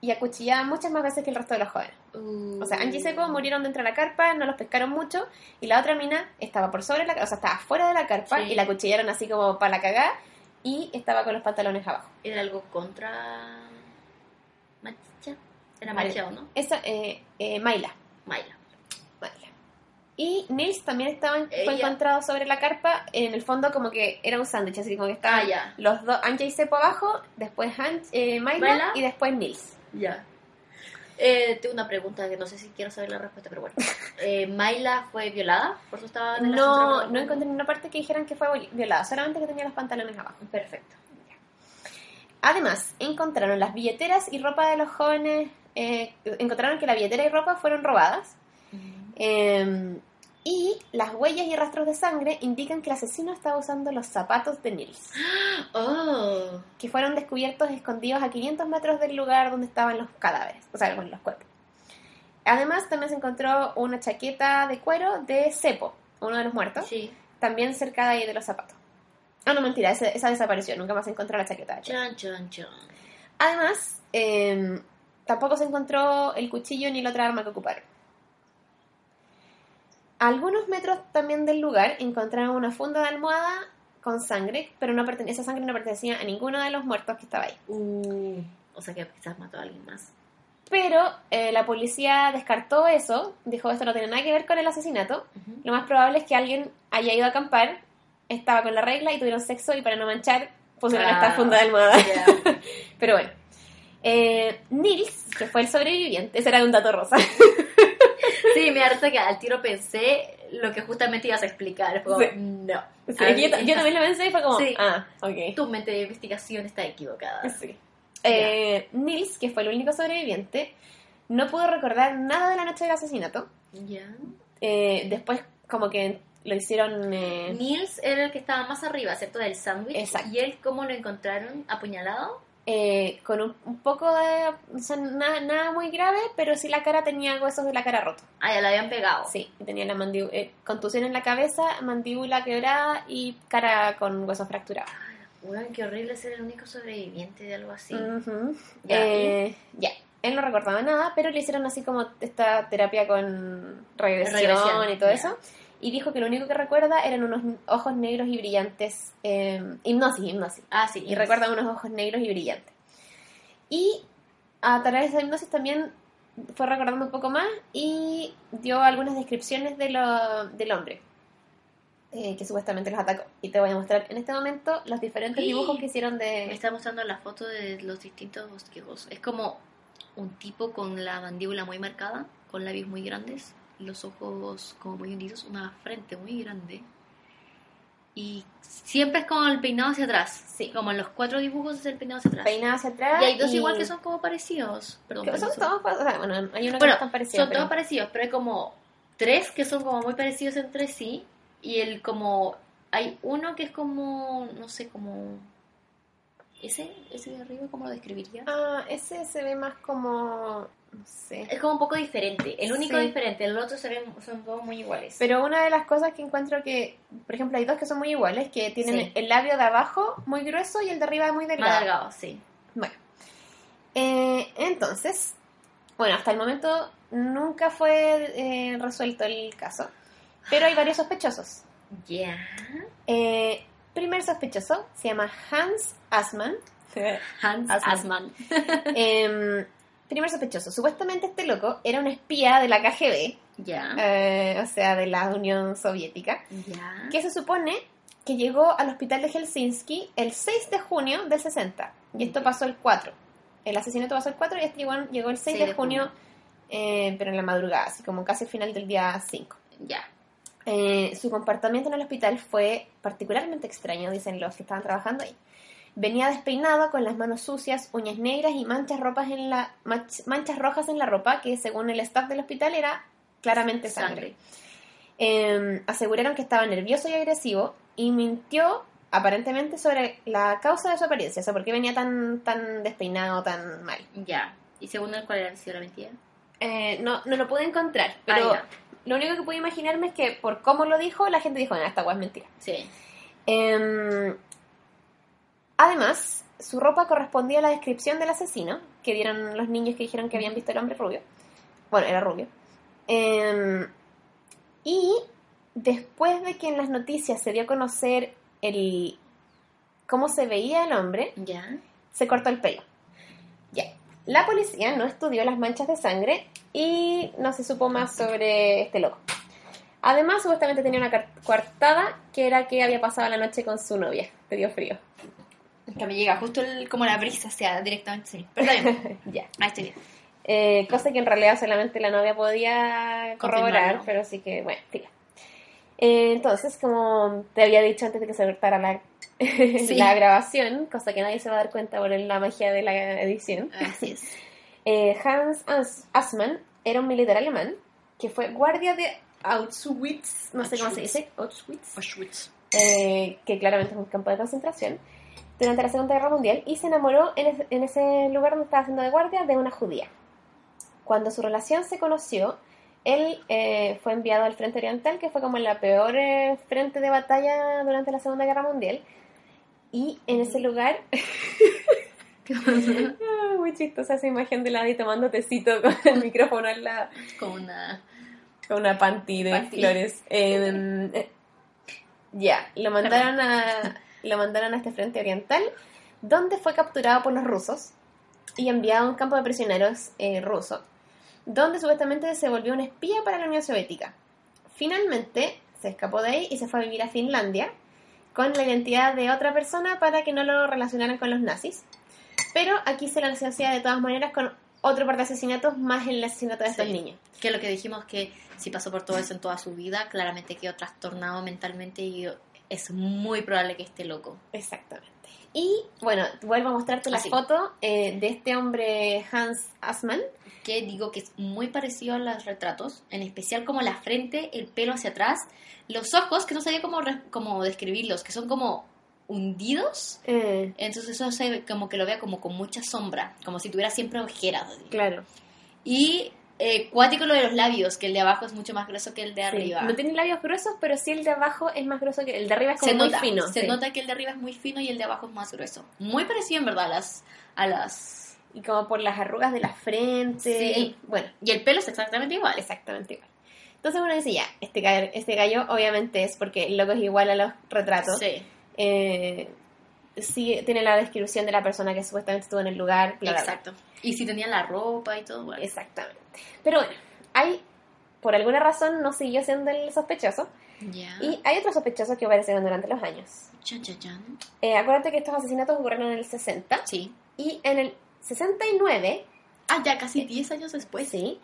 y acuchillada muchas más veces que el resto de los jóvenes. Uh, O sea, Angie y Seco murieron dentro de la carpa, no los pescaron mucho, y la otra mina estaba por sobre la o sea, estaba afuera de la carpa, Sí. y la acuchillaron así como para la cagada, y estaba con los pantalones abajo. Era algo contra. Macha. Era Vale. machado, ¿no? Esa, eh, eh, Mayla. Mayla. Y Nils también estaba fue encontrado sobre la carpa, en el fondo como que era un sándwich, así como que estaban Ah, los dos, Anja y Sepo abajo, después An eh, Mayla Mayla. y después Nils. Ya. Eh, tengo una pregunta que no sé si quiero saber la respuesta, pero bueno. Eh, ¿Mayla fue violada? Por eso estaba en No, no encontré ninguna parte que dijeran que fue violada, solamente que tenía los pantalones abajo. Perfecto. Además, encontraron las billeteras y ropa de los jóvenes, eh, encontraron que la billetera y ropa fueron robadas. Y las huellas y rastros de sangre indican que el asesino estaba usando los zapatos de Nils. Oh. que fueron descubiertos escondidos a 500 metros del lugar donde estaban los cadáveres, o sea, los cuerpos. Además, también se encontró una chaqueta de cuero de Cepo, uno de los muertos, Sí. también cerca de ahí de los zapatos. Ah, no, mentira, esa, esa desapareció, nunca más se encontró la chaqueta. Chan, chan, chan. Además, eh, tampoco se encontró el cuchillo ni la otra arma que ocuparon. A algunos metros también del lugar encontraron una funda de almohada con sangre, pero no esa sangre no pertenecía a ninguno de los muertos que estaba ahí. Uh. O sea que quizás mató a alguien más. Pero eh, la policía descartó eso, dijo esto no tiene nada que ver con el asesinato. Lo más probable es que alguien haya ido a acampar, estaba con la regla y tuvieron sexo y para no manchar pusieron Ah, esta funda de almohada. Pero bueno. Eh, Nils, que fue el sobreviviente, ese era un dato rosa. Sí, me harta que al tiro pensé lo que justamente ibas a explicar. Fue como, Sí. no. Sí, yo, también lo pensé y fue como, Sí. ah, ok. Tu mente de investigación está equivocada. Sí. Eh, Nils, que fue el único sobreviviente, no pudo recordar nada de la noche del asesinato. Ya. Eh, después, como que lo hicieron. eh, Niels era el que estaba más arriba, ¿cierto? Del sándwich. Exacto. ¿Y él cómo lo encontraron? ¿Apuñalado? Eh, con un, un poco de. O sea, nada, nada muy grave, pero sí la cara tenía huesos de la cara rotos. Ah, ya la habían pegado. Sí, tenía la mandíbula. contusión en la cabeza, mandíbula quebrada y cara con huesos fracturados. Weón, qué horrible ser el único sobreviviente de algo así. Ujú. Ya, Eh, ya. Él no recordaba nada, pero le hicieron así como esta terapia con regresión, Regresión, y todo ya. eso. Y dijo que lo único que recuerda eran unos ojos negros y brillantes. eh, hipnosis, hipnosis. Ah, sí. Y recuerda unos ojos negros y brillantes. Y a través de esa hipnosis también fue recordando un poco más y dio algunas descripciones de lo- del hombre eh, que supuestamente los atacó. Y te voy a mostrar en este momento los diferentes Sí. dibujos que hicieron Me de... está mostrando la foto de los distintos bosquejos. Es como un tipo con la mandíbula muy marcada, con labios muy grandes, los ojos como muy hundidos, una frente muy grande. Y siempre es como el peinado hacia atrás. Sí. Como en los cuatro dibujos es el peinado hacia atrás. Peinado hacia atrás. Y hay dos igual que son como parecidos. Perdón, que son todos, o sea, bueno, hay uno que Bueno, no es tan parecido. son pero- todos parecidos, pero hay como tres que son como muy parecidos entre sí. Y el como. Hay uno que es como. No sé, como. Ese, ese de arriba, ¿cómo lo describiría? Ah, ese se ve más como... No sé. Es como un poco diferente. El único Sí. diferente, el otro ven, son todos muy iguales. Pero una de las cosas que encuentro que, por ejemplo, hay dos que son muy iguales, que tienen Sí. el labio de abajo muy grueso y el de arriba muy delgado. Más delgado, sí. Bueno, eh, entonces, bueno, hasta el momento nunca fue eh, resuelto el caso, pero hay varios sospechosos. Ya. Eh, primer sospechoso se llama Hans Assmann. Hans Asman. Asman. Em, primer sospechoso, supuestamente este loco era un espía de la KGB, Ya. eh, o sea, de la Unión Soviética, Ya. que se supone que llegó al hospital de Helsinki el 6 de junio del 60. Y esto pasó el 4. El asesinato pasó el 4 y este igual llegó el 6 de, junio, eh, pero en la madrugada, así como casi al final del día 5. Ya. Eh, su comportamiento en el hospital fue particularmente extraño, dicen los que estaban trabajando ahí. Venía despeinado con las manos sucias, uñas negras y manchas, ropas en la, manchas rojas en la ropa, que según el staff del hospital era claramente sangre. Eh, aseguraron que estaba nervioso y agresivo y mintió aparentemente sobre la causa de su apariencia, o sea, por qué venía tan, tan despeinado, tan mal. Ya. ¿Y según él cuál era sido la mentira? Eh, no, no lo pude encontrar, pero Ah, ya. lo único que pude imaginarme es que por cómo lo dijo, la gente dijo, no, esta guay es mentira. Sí. Em, además, su ropa correspondía a la descripción del asesino que dieron los niños que dijeron que habían visto el hombre rubio. Bueno, era rubio. Em, y después de que en las noticias se dio a conocer el cómo se veía el hombre, Ya. se cortó el pelo. Ya. La policía no estudió las manchas de sangre y no se supo más sobre este loco. Además, supuestamente tenía una coartada que era que había pasado la noche con su novia. Te dio frío. Es que me llega justo el- como la brisa, o sea, directamente, sí. Pero está bien. ya. Ahí estoy bien. Eh, cosa que en realidad solamente la novia podía corroborar, Confirmarlo. pero sí que, bueno, tira. Eh, entonces, como te había dicho antes de que se cortara la, la grabación, cosa que nadie se va a dar cuenta por la magia de la edición, Así es. Eh, Hans As- Assmann era un militar alemán que fue guardia de Auschwitz, no sé cómo se Auschwitz. dice, Auschwitz, Auschwitz. eh, que claramente es un campo de concentración, durante la Segunda Guerra Mundial y se enamoró en, es- en ese lugar donde estaba haciendo de guardia de una judía. Cuando su relación se conoció, él eh, fue enviado al Frente Oriental, que fue como la peor eh, frente de batalla durante la Segunda Guerra Mundial. Y en ese lugar Ah, muy chistosa esa imagen de Ladi tomando tecito con el micrófono al lado, Como una... con una panty de Panty. flores. Eh, ya, lo mandaron a lo mandaron a este frente oriental, donde fue capturado por los rusos y enviado a un campo de prisioneros eh, ruso, donde supuestamente se volvió un espía para la Unión Soviética. Finalmente se escapó de ahí y se fue a vivir a Finlandia con la identidad de otra persona para que no lo relacionaran con los nazis. Pero aquí se la asocia de todas maneras con otro par de asesinatos más el asesinato de estos Sí. niños. Que lo que dijimos que si pasó por todo eso en toda su vida, claramente quedó trastornado mentalmente y es muy probable que esté loco. Exactamente. Y bueno, vuelvo a mostrarte la Así. foto eh, de este hombre Hans Assmann. Que digo que es muy parecido a los retratos, en especial como la frente, el pelo hacia atrás, los ojos, que no sabía cómo, cómo describirlos, que son como hundidos. Eh, Entonces eso se como que lo vea como con mucha sombra, como si tuviera siempre ojeras. claro. Y eh, cuático lo de los labios, que el de abajo es mucho más grueso que el de Sí. arriba. No tiene labios gruesos, pero sí el de abajo es más grueso que el de arriba es como se muy nota, fino. se sí. nota que el de arriba es muy fino y el de abajo es más grueso. Muy parecido en verdad a las... A las... Y como por las arrugas de la frente. Sí. Bueno, Y el pelo es exactamente igual. exactamente igual. Entonces uno dice, ya, este gallo, este gallo obviamente es porque el loco es igual a los retratos. Sí, Eh, sí, tiene la descripción de la persona que supuestamente estuvo en el lugar. bla, bla, bla. Y si tenía la ropa y todo, bueno. Exactamente. Pero bueno, hay, por alguna razón, no siguió siendo el sospechoso. Ya. Y hay otros sospechosos que aparecieron durante los años. Chan, chan, chan. Eh, acuérdate que estos asesinatos ocurrieron en el 60. Sí. Y en el 69, Ah, ya casi 10 años después. sí,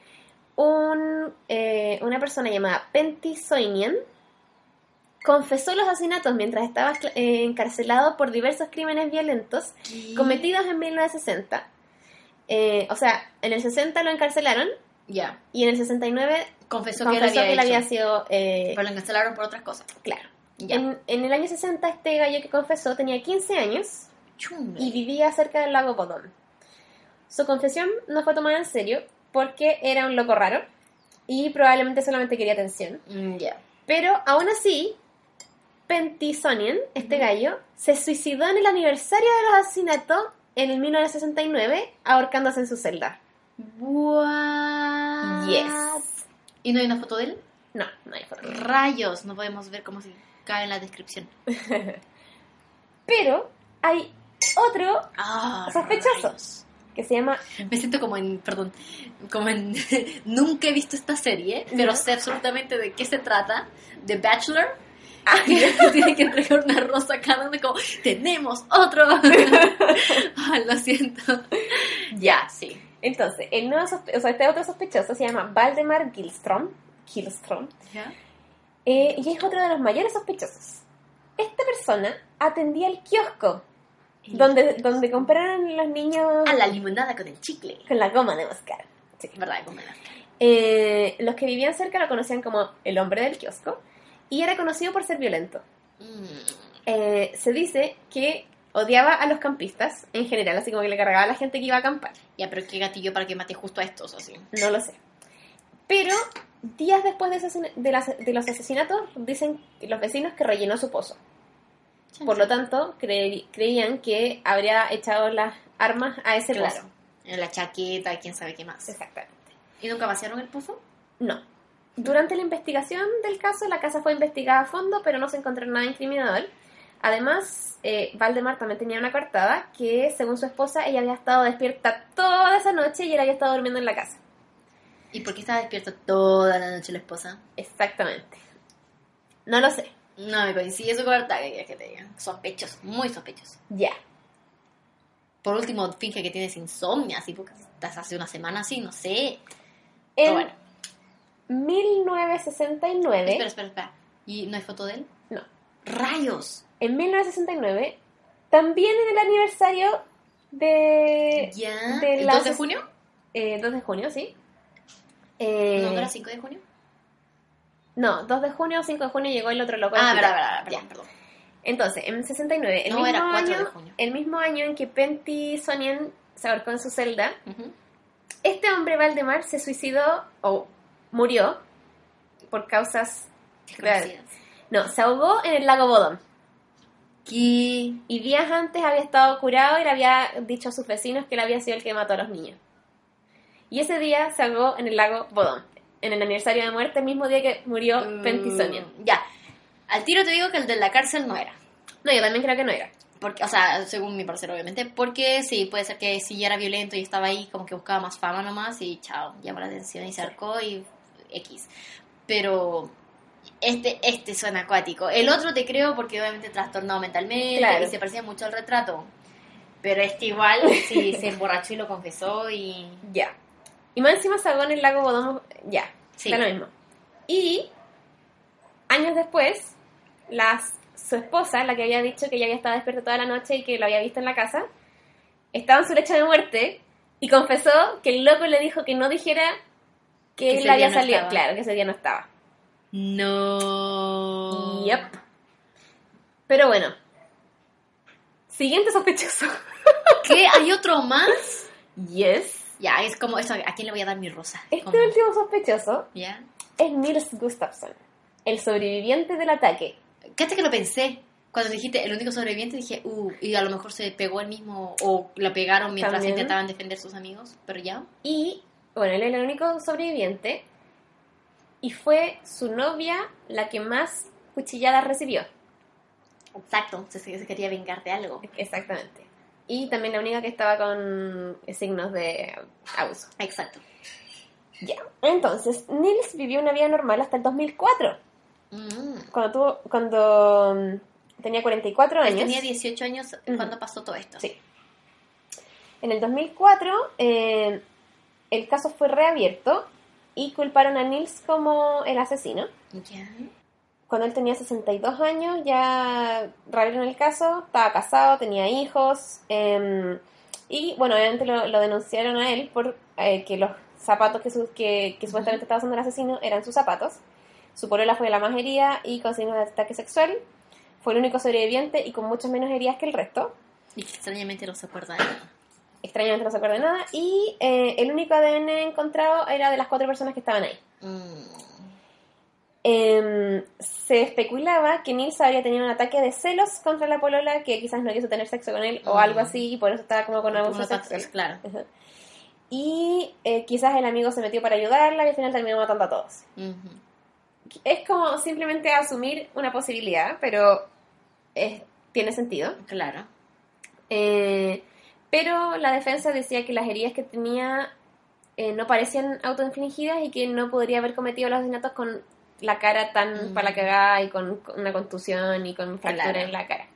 un, eh, una persona llamada Penty Soinian confesó los asesinatos mientras estaba eh, encarcelado por diversos crímenes violentos ¿Qué? cometidos en 1960. Eh, o sea, en el 60 lo encarcelaron Ya. y en el 69 Confesó, que, confesó él había, que había sido... eh, Pero lo cancelaron por otras cosas. claro. Ya. En, en el año 60 este gallo que confesó tenía 15 años Chumbe. y vivía cerca del lago Bodón. Su confesión no fue tomada en serio porque era un loco raro y probablemente solamente quería atención. Mm, Ya. Pero aún así, Pentisonian, este gallo, se suicidó en el aniversario de los asesinatos en el 1969 ahorcándose en su celda. What? Yes. ¿Y no hay una foto de él? No, no hay foto. Rayos, no podemos ver cómo se cae en la descripción. Pero hay otro Ah, Sospechoso. rayos. que se llama Me siento como en, perdón, como en, nunca he visto esta serie, pero sé absolutamente de qué se trata, The Bachelor. que tiene que entregar una rosa cada uno como, tenemos otro. Ay, lo siento. Ya, sí. Entonces, el nuevo o sea, este otro sospechoso se llama Valdemar Gilstrom, Gilstrom ¿Ya? eh, y es otro de los mayores sospechosos. Esta persona atendía el kiosco donde, donde compraron los niños A la limonada con el chicle. con la goma de mascar. Sí. ¿Verdad? Cómela. Eh, los que vivían cerca lo conocían como el hombre del kiosco y era conocido por ser violento. Mm. Eh, se dice que odiaba a los campistas en general, así como que le cargaba a la gente que iba a acampar. Ya, pero qué gatillo para que mate justo a estos, así. No lo sé. Pero días después de, de las- de los asesinatos, dicen los vecinos que rellenó su pozo. Por lo tanto, creí- creían que habría echado las armas a ese claro. pozo. En la chaqueta, quién sabe qué más. Exactamente. ¿Y nunca vaciaron el pozo? No. Durante la investigación del caso, la casa fue investigada a fondo, pero no se encontró nada incriminador. Además, eh, Valdemar también tenía una coartada que, según su esposa, ella había estado despierta toda esa noche y él había estado durmiendo en la casa. ¿Y por qué estaba despierta toda la noche la esposa? Exactamente. No lo sé. No me coincide su coartada, que quieres que te diga. Sospechoso, muy sospechoso. Ya. Por último, finge que tienes insomnio, así porque estás hace una semana así, no sé. En Pero bueno, 1969, espera, espera, espera. ¿Y no hay foto de él? no, ¡Rayos! en 1969, también en el aniversario de ¿Ya? de ¿El la 2 de junio? eh, 2 de junio, ¿sí? Eh, ¿No, no era 5 de junio? no, 2 de junio o 5 de junio llegó el otro loco. Ah, verdad, verdad, perdón, perdón. Entonces, en 69, el, No, mismo era 4 de año, junio. el mismo año en que Penty Sonian se ahorcó en su celda, Ujú. este hombre Valdemar se suicidó o murió por causas... No, se ahogó en el lago Bodón. ¿Qué? Y días antes había estado curado y le había dicho a sus vecinos que él había sido el que mató a los niños. Y ese día se ahogó en el lago Bodón, en el aniversario de muerte, el mismo día que murió. Mm, Ya. Al tiro te digo que el de la cárcel no era. No, yo también creo que no era. Porque, o sea, según mi parecer, obviamente. Porque sí, puede ser que si ya era violento y estaba ahí, como que buscaba más fama nomás y chao, llamó la atención y se arcó y X. Pero este, este suena acuático. El otro te creo porque obviamente trastornado mentalmente Claro. y se parecía mucho al retrato. Pero este igual sí se emborrachó y lo confesó y... Ya. Y más encima ahogó en el lago Bodón. Ya, Sí. da lo mismo. Y años después, las, su esposa, la que había dicho que ella había estado despierta toda la noche y que lo había visto en la casa, estaba en su lecho de muerte y confesó que el loco le dijo que no dijera que, Que él ese había no salido. estaba. Claro, que ese día no estaba. No. Yep. Pero bueno. Siguiente sospechoso. ¿Qué? ¿Hay otro más? Yes. Ya, es como eso. ¿A quién le voy a dar mi rosa? Este último sospechoso ¿Ya? es Nils Gustafsson, el sobreviviente del ataque. Fíjate que lo pensé. Cuando dijiste el único sobreviviente, dije, uh, y a lo mejor se pegó el mismo, o la pegaron mientras También. intentaban defender sus amigos, pero ya. Y, bueno, él es el único sobreviviente. y fue su novia la que más cuchilladas recibió. Exacto, se, se quería vengar de algo. Exactamente. Y también la única que estaba con signos de abuso. Exacto. Ya. Entonces, Nils vivió una vida normal hasta el 2004, Mm. cuando tuvo, cuando mm, tenía 44 Él años. tenía 18 años cuando pasó todo esto. Sí. En el 2004, eh, el caso fue reabierto y culparon a Nils como el asesino. Ya. Cuando él tenía 62 años, ya reabrieron el caso, estaba casado, tenía hijos, eh, y bueno, obviamente lo, lo denunciaron a él por eh, que los zapatos que, su- que, que supuestamente estaba usando el asesino eran sus zapatos. Su polola fue la más herida y con signos de ataque sexual. Fue el único sobreviviente y con muchas menos heridas que el resto. Y extrañamente no se acuerda de nada. Extrañamente no se acuerda de nada. Y eh, el único ADN encontrado era de las cuatro personas que estaban ahí. Mm. Em, se especulaba que Nils había tenido un ataque de celos contra la polola, que quizás no quiso tener sexo con él o Mm. algo así, y por eso estaba como con abuso sexual. Claro. Ajá. Y eh, quizás el amigo se metió para ayudarla y al final terminó matando a todos. Es como simplemente asumir una posibilidad, pero es- tiene sentido. Claro. Eh, pero la defensa decía que las heridas que tenía eh, no parecían autoinfligidas y que no podría haber cometido los asesinatos con la cara tan Mm. para la cagada y con, con una contusión y con fractura Claro. en la cara.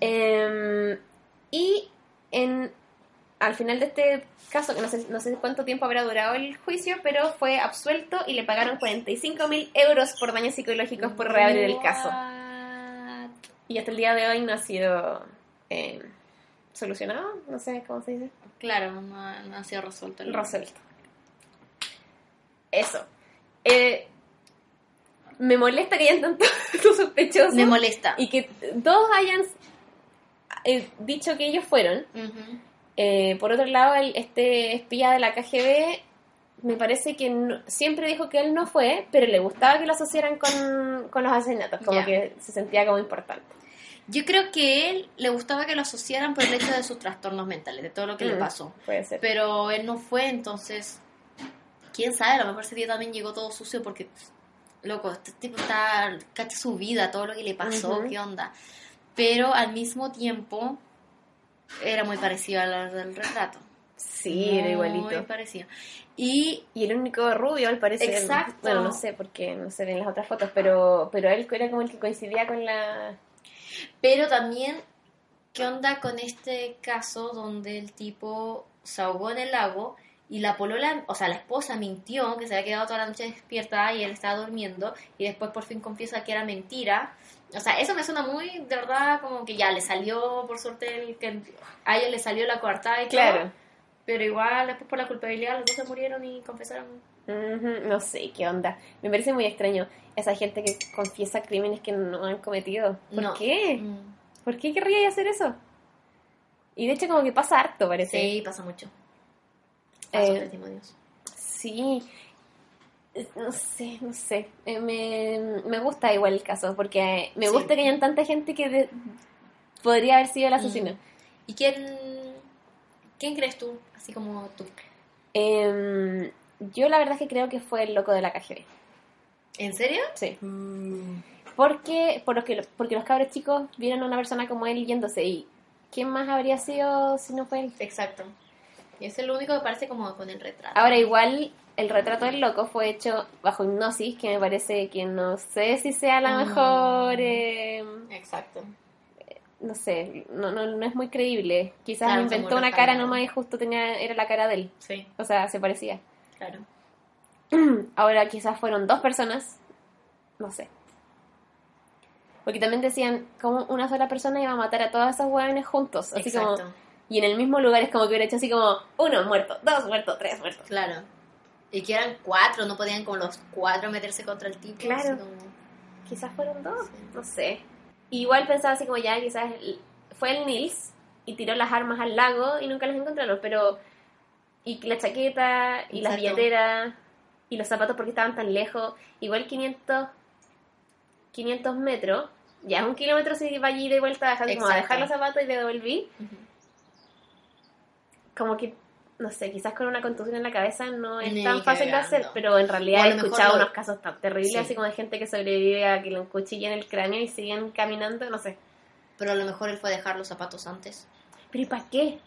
Eh, y en, al final de este caso, que no sé, no sé cuánto tiempo habrá durado el juicio, pero fue absuelto y le pagaron 45 mil euros por daños psicológicos por reabrir el caso. Y hasta el día de hoy no ha sido eh, solucionado, no sé cómo se dice. Claro, no, ha- no ha sido resuelto. el- Resuelto. Eso. Eh, me molesta que hayan tantos sospechosos Me molesta. y que todos hayan eh, dicho que ellos fueron. Eh, por otro lado, el, este espía de la KGB me parece que no- siempre dijo que él no fue, pero le gustaba que lo asociaran con, con los asesinatos, como que se sentía como importante. Yo creo que él le gustaba que lo asociaran por el hecho de sus trastornos mentales, de todo lo que le Mm. pasó. Puede ser. Pero él no fue, entonces, quién sabe, a lo mejor ese día también llegó todo sucio porque, loco, este tipo está, cacha su vida, todo lo que le pasó, Ujú. qué onda. Pero al mismo tiempo, era muy parecido al del retrato. Sí, era Muy igualito. parecido. Y Y el único rubio, al parecer. Exacto. Bueno, no sé, porque no se ven las otras fotos, pero, pero él era como el que coincidía con la... Pero también, ¿qué onda con este caso donde el tipo se ahogó en el lago y la polola, o sea, la esposa mintió que se había quedado toda la noche despierta y él estaba durmiendo y después por fin confiesa que era mentira? O sea, eso me suena muy, de verdad, como que ya le salió, por suerte, el que a ella le salió la coartada y Claro. todo. Pero igual, después por la culpabilidad, los dos se murieron y confesaron. No sé, qué onda. Me parece muy extraño esa gente que confiesa crímenes que no han cometido. ¿Por No. qué? Mm. ¿Por qué querría hacer eso? Y de hecho como que pasa harto, parece. Sí, pasa mucho. Falsos Eh, testimonios. Sí. Eh, No sé, no sé. Eh, me, me gusta igual el caso, porque me Sí. gusta que hayan tanta gente que de- podría haber sido el asesino. Mm. ¿Y quién, quién crees tú? Así como tú. Em, yo la verdad es que creo que fue el loco de la KGB. ¿En serio? Sí. Porque, por los que, porque los cabros chicos vieron a una persona como él yéndose y ¿quién más habría sido si no fue él? Exacto. Y es el único que parece como con el retrato. Ahora igual el retrato del loco fue hecho bajo hipnosis, que me parece que no sé si sea la Mm. mejor, eh, Exacto. no sé, no, no, no es muy creíble. Quizás Claro, inventó una cara nomás y justo tenía, era la cara de él, Sí, o sea, se parecía. Claro. Ahora quizás fueron dos personas, no sé. Porque también decían como una sola persona iba a matar a todos esos hueones juntos, así Exacto. como y en el mismo lugar es como que hubiera hecho así como uno muerto, dos muertos, tres muertos. Claro. Y que eran cuatro, no podían como los cuatro meterse contra el tipo. Claro. como- Quizás fueron dos, Sí. no sé. Igual pensaba así como ya, quizás fue el Nils y tiró las armas al lago y nunca las encontraron, pero y la chaqueta y las billeteras y los zapatos porque estaban tan lejos, igual 500 500 metros, ya es un kilómetro si va allí de vuelta, así como a dejar los zapatos y devolví, Ujú. como que no sé, quizás con una contusión en la cabeza no es Ni tan fácil de hacer, pero en realidad he escuchado lo- unos casos tan terribles, Sí. así como de gente que sobrevive a que le encuchillen el cráneo y siguen caminando, no sé. Pero a lo mejor él fue a dejar los zapatos antes. ¿Pero y para qué?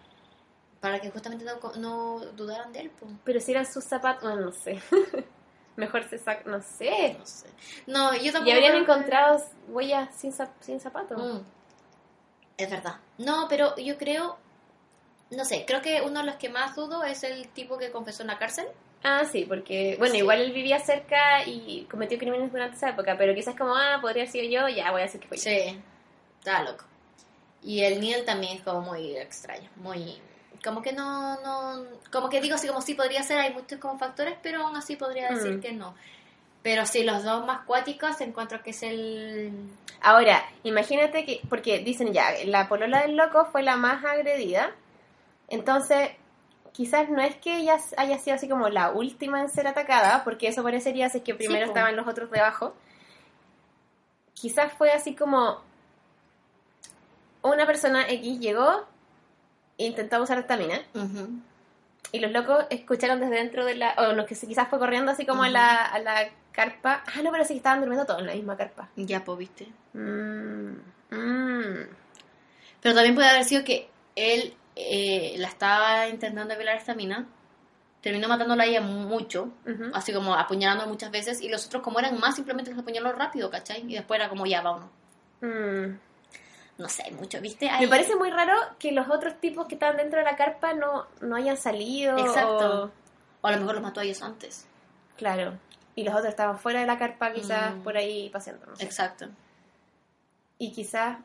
Para que justamente no, no dudaran de él, pues. Pero si eran sus zapatos, bueno, no sé. Mejor se saca, no sé. No sé. No, yo tampoco. Y habrían creo encontrado huellas sin, zap- sin zapatos. Mm. Es verdad. No, pero yo creo. No sé, creo que uno de los que más dudo es el tipo que confesó en la cárcel. Ah, sí, porque, bueno, Sí. igual él vivía cerca y cometió crímenes durante esa época, pero quizás como, ah, podría haber sido yo, ya voy a decir que fue. Sí, está loco. Y el Neil también es como muy extraño, muy... Como que no, no... Como que digo así como sí podría ser, hay muchos como factores, pero aún así podría decir Mm. que no. Pero sí, los dos más cuáticos encuentro que es el... Ahora, imagínate que, porque dicen ya, la polola del loco fue la más agredida, entonces quizás no es que ella haya sido así como la última en ser atacada, porque eso parecería si es que primero estaban los otros debajo. Quizás fue así como una persona X llegó intentó usar esta mina. Ujú. Y los locos escucharon desde dentro de la... O los que quizás fue corriendo así como a, la, a la carpa. Ah, no, pero sí que estaban durmiendo todos en la misma carpa. Ya, pues, viste. Mm, mm. Pero también puede haber sido que él eh, la estaba intentando violar esta mina, terminó matándola a ella mucho, así como apuñalando muchas veces, y los otros como eran más, simplemente los apuñaló rápido, ¿cachai? Y después era como ya, vámonos. Mm. No sé, mucho, ¿viste? Me parece muy raro que los otros tipos que estaban dentro de la carpa no, no hayan salido. Exacto. o- O a lo mejor los mató a ellos antes. Claro. Y los otros estaban fuera de la carpa, quizás Mm. por ahí paseando. no sé. Exacto. Y quizás,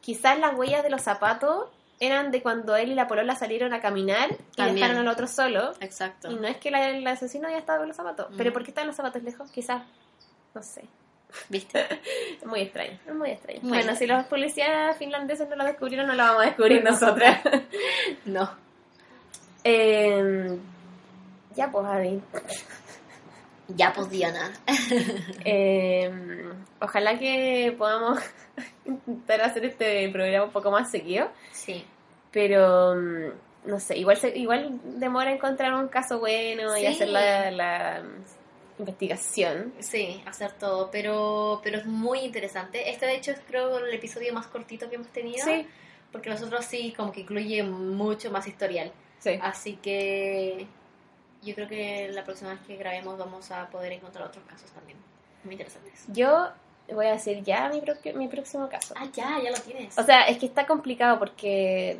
quizás las huellas de los zapatos eran de cuando él y la polola salieron a caminar y También. dejaron al otro solo. Exacto. Y no es que la- el asesino haya estado con los zapatos. Mm. Pero ¿por qué estaban los zapatos lejos? Quizás, no sé. ¿Viste? Es muy extraño, es muy extraño. Muy bueno, si los policías finlandeses no lo descubrieron, no lo vamos a descubrir nosotras. no. Eh, ya, pues, Adi. Ya, pues, Diana. Eh, ojalá que podamos intentar hacer este programa un poco más seguido. Sí. Pero, mm, no sé, igual se- igual demora encontrar un caso bueno y hacer la, la investigación. Sí, hacer todo, pero, pero es muy interesante. Este, de hecho, es creo el episodio más cortito que hemos tenido. Sí, Porque los otros sí, como que incluye mucho más historial. sí. Así que yo creo que la próxima vez que grabemos vamos a poder encontrar otros casos también. Muy interesantes. Yo voy a decir ya mi, mi próximo caso. Ah, ya, ya lo tienes. O sea, es que está complicado porque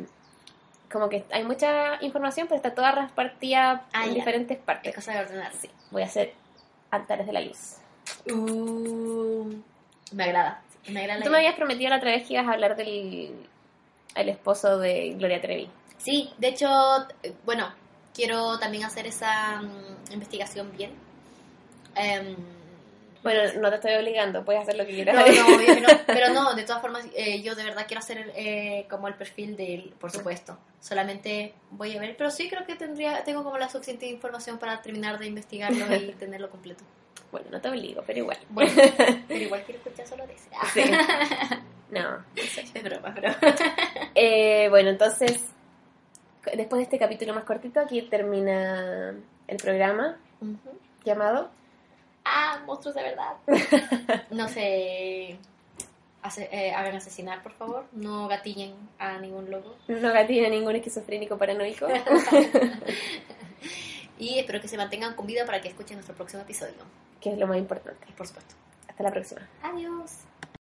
como que hay mucha información, pero está toda repartida Ah, en ya. diferentes es partes. cosa de ordenar. Sí, voy a hacer Altares de la Luz. Uh, me agrada. Me agrada. la Tú me habías prometido la otra vez que ibas a hablar del el esposo de Gloria Trevi. Sí, de hecho, eh, bueno, quiero también hacer esa mm, investigación bien. Em, Bueno, no te estoy obligando, puedes hacer lo que quieras. No, no, obvio que no, pero no, de todas formas, eh, yo de verdad quiero hacer eh, como el perfil de él, por supuesto. Solamente voy a ver, pero sí creo que tendría, tengo como la suficiente información para terminar de investigarlo y tenerlo completo. Bueno, no te obligo, pero igual. Bueno, pero igual quiero escuchar solo de ese. Sí. No. es broma, pero. Eh, bueno, entonces, después de este capítulo más cortito, aquí termina el programa llamado Ah, monstruos de verdad. No sé. hace- eh, hagan asesinar, por favor. No gatillen a ningún loco. No gatillo ningún esquizofrénico paranoico. Y espero que se mantengan con vida para que escuchen nuestro próximo episodio. que es lo más importante. Por supuesto. Hasta la próxima. Adiós.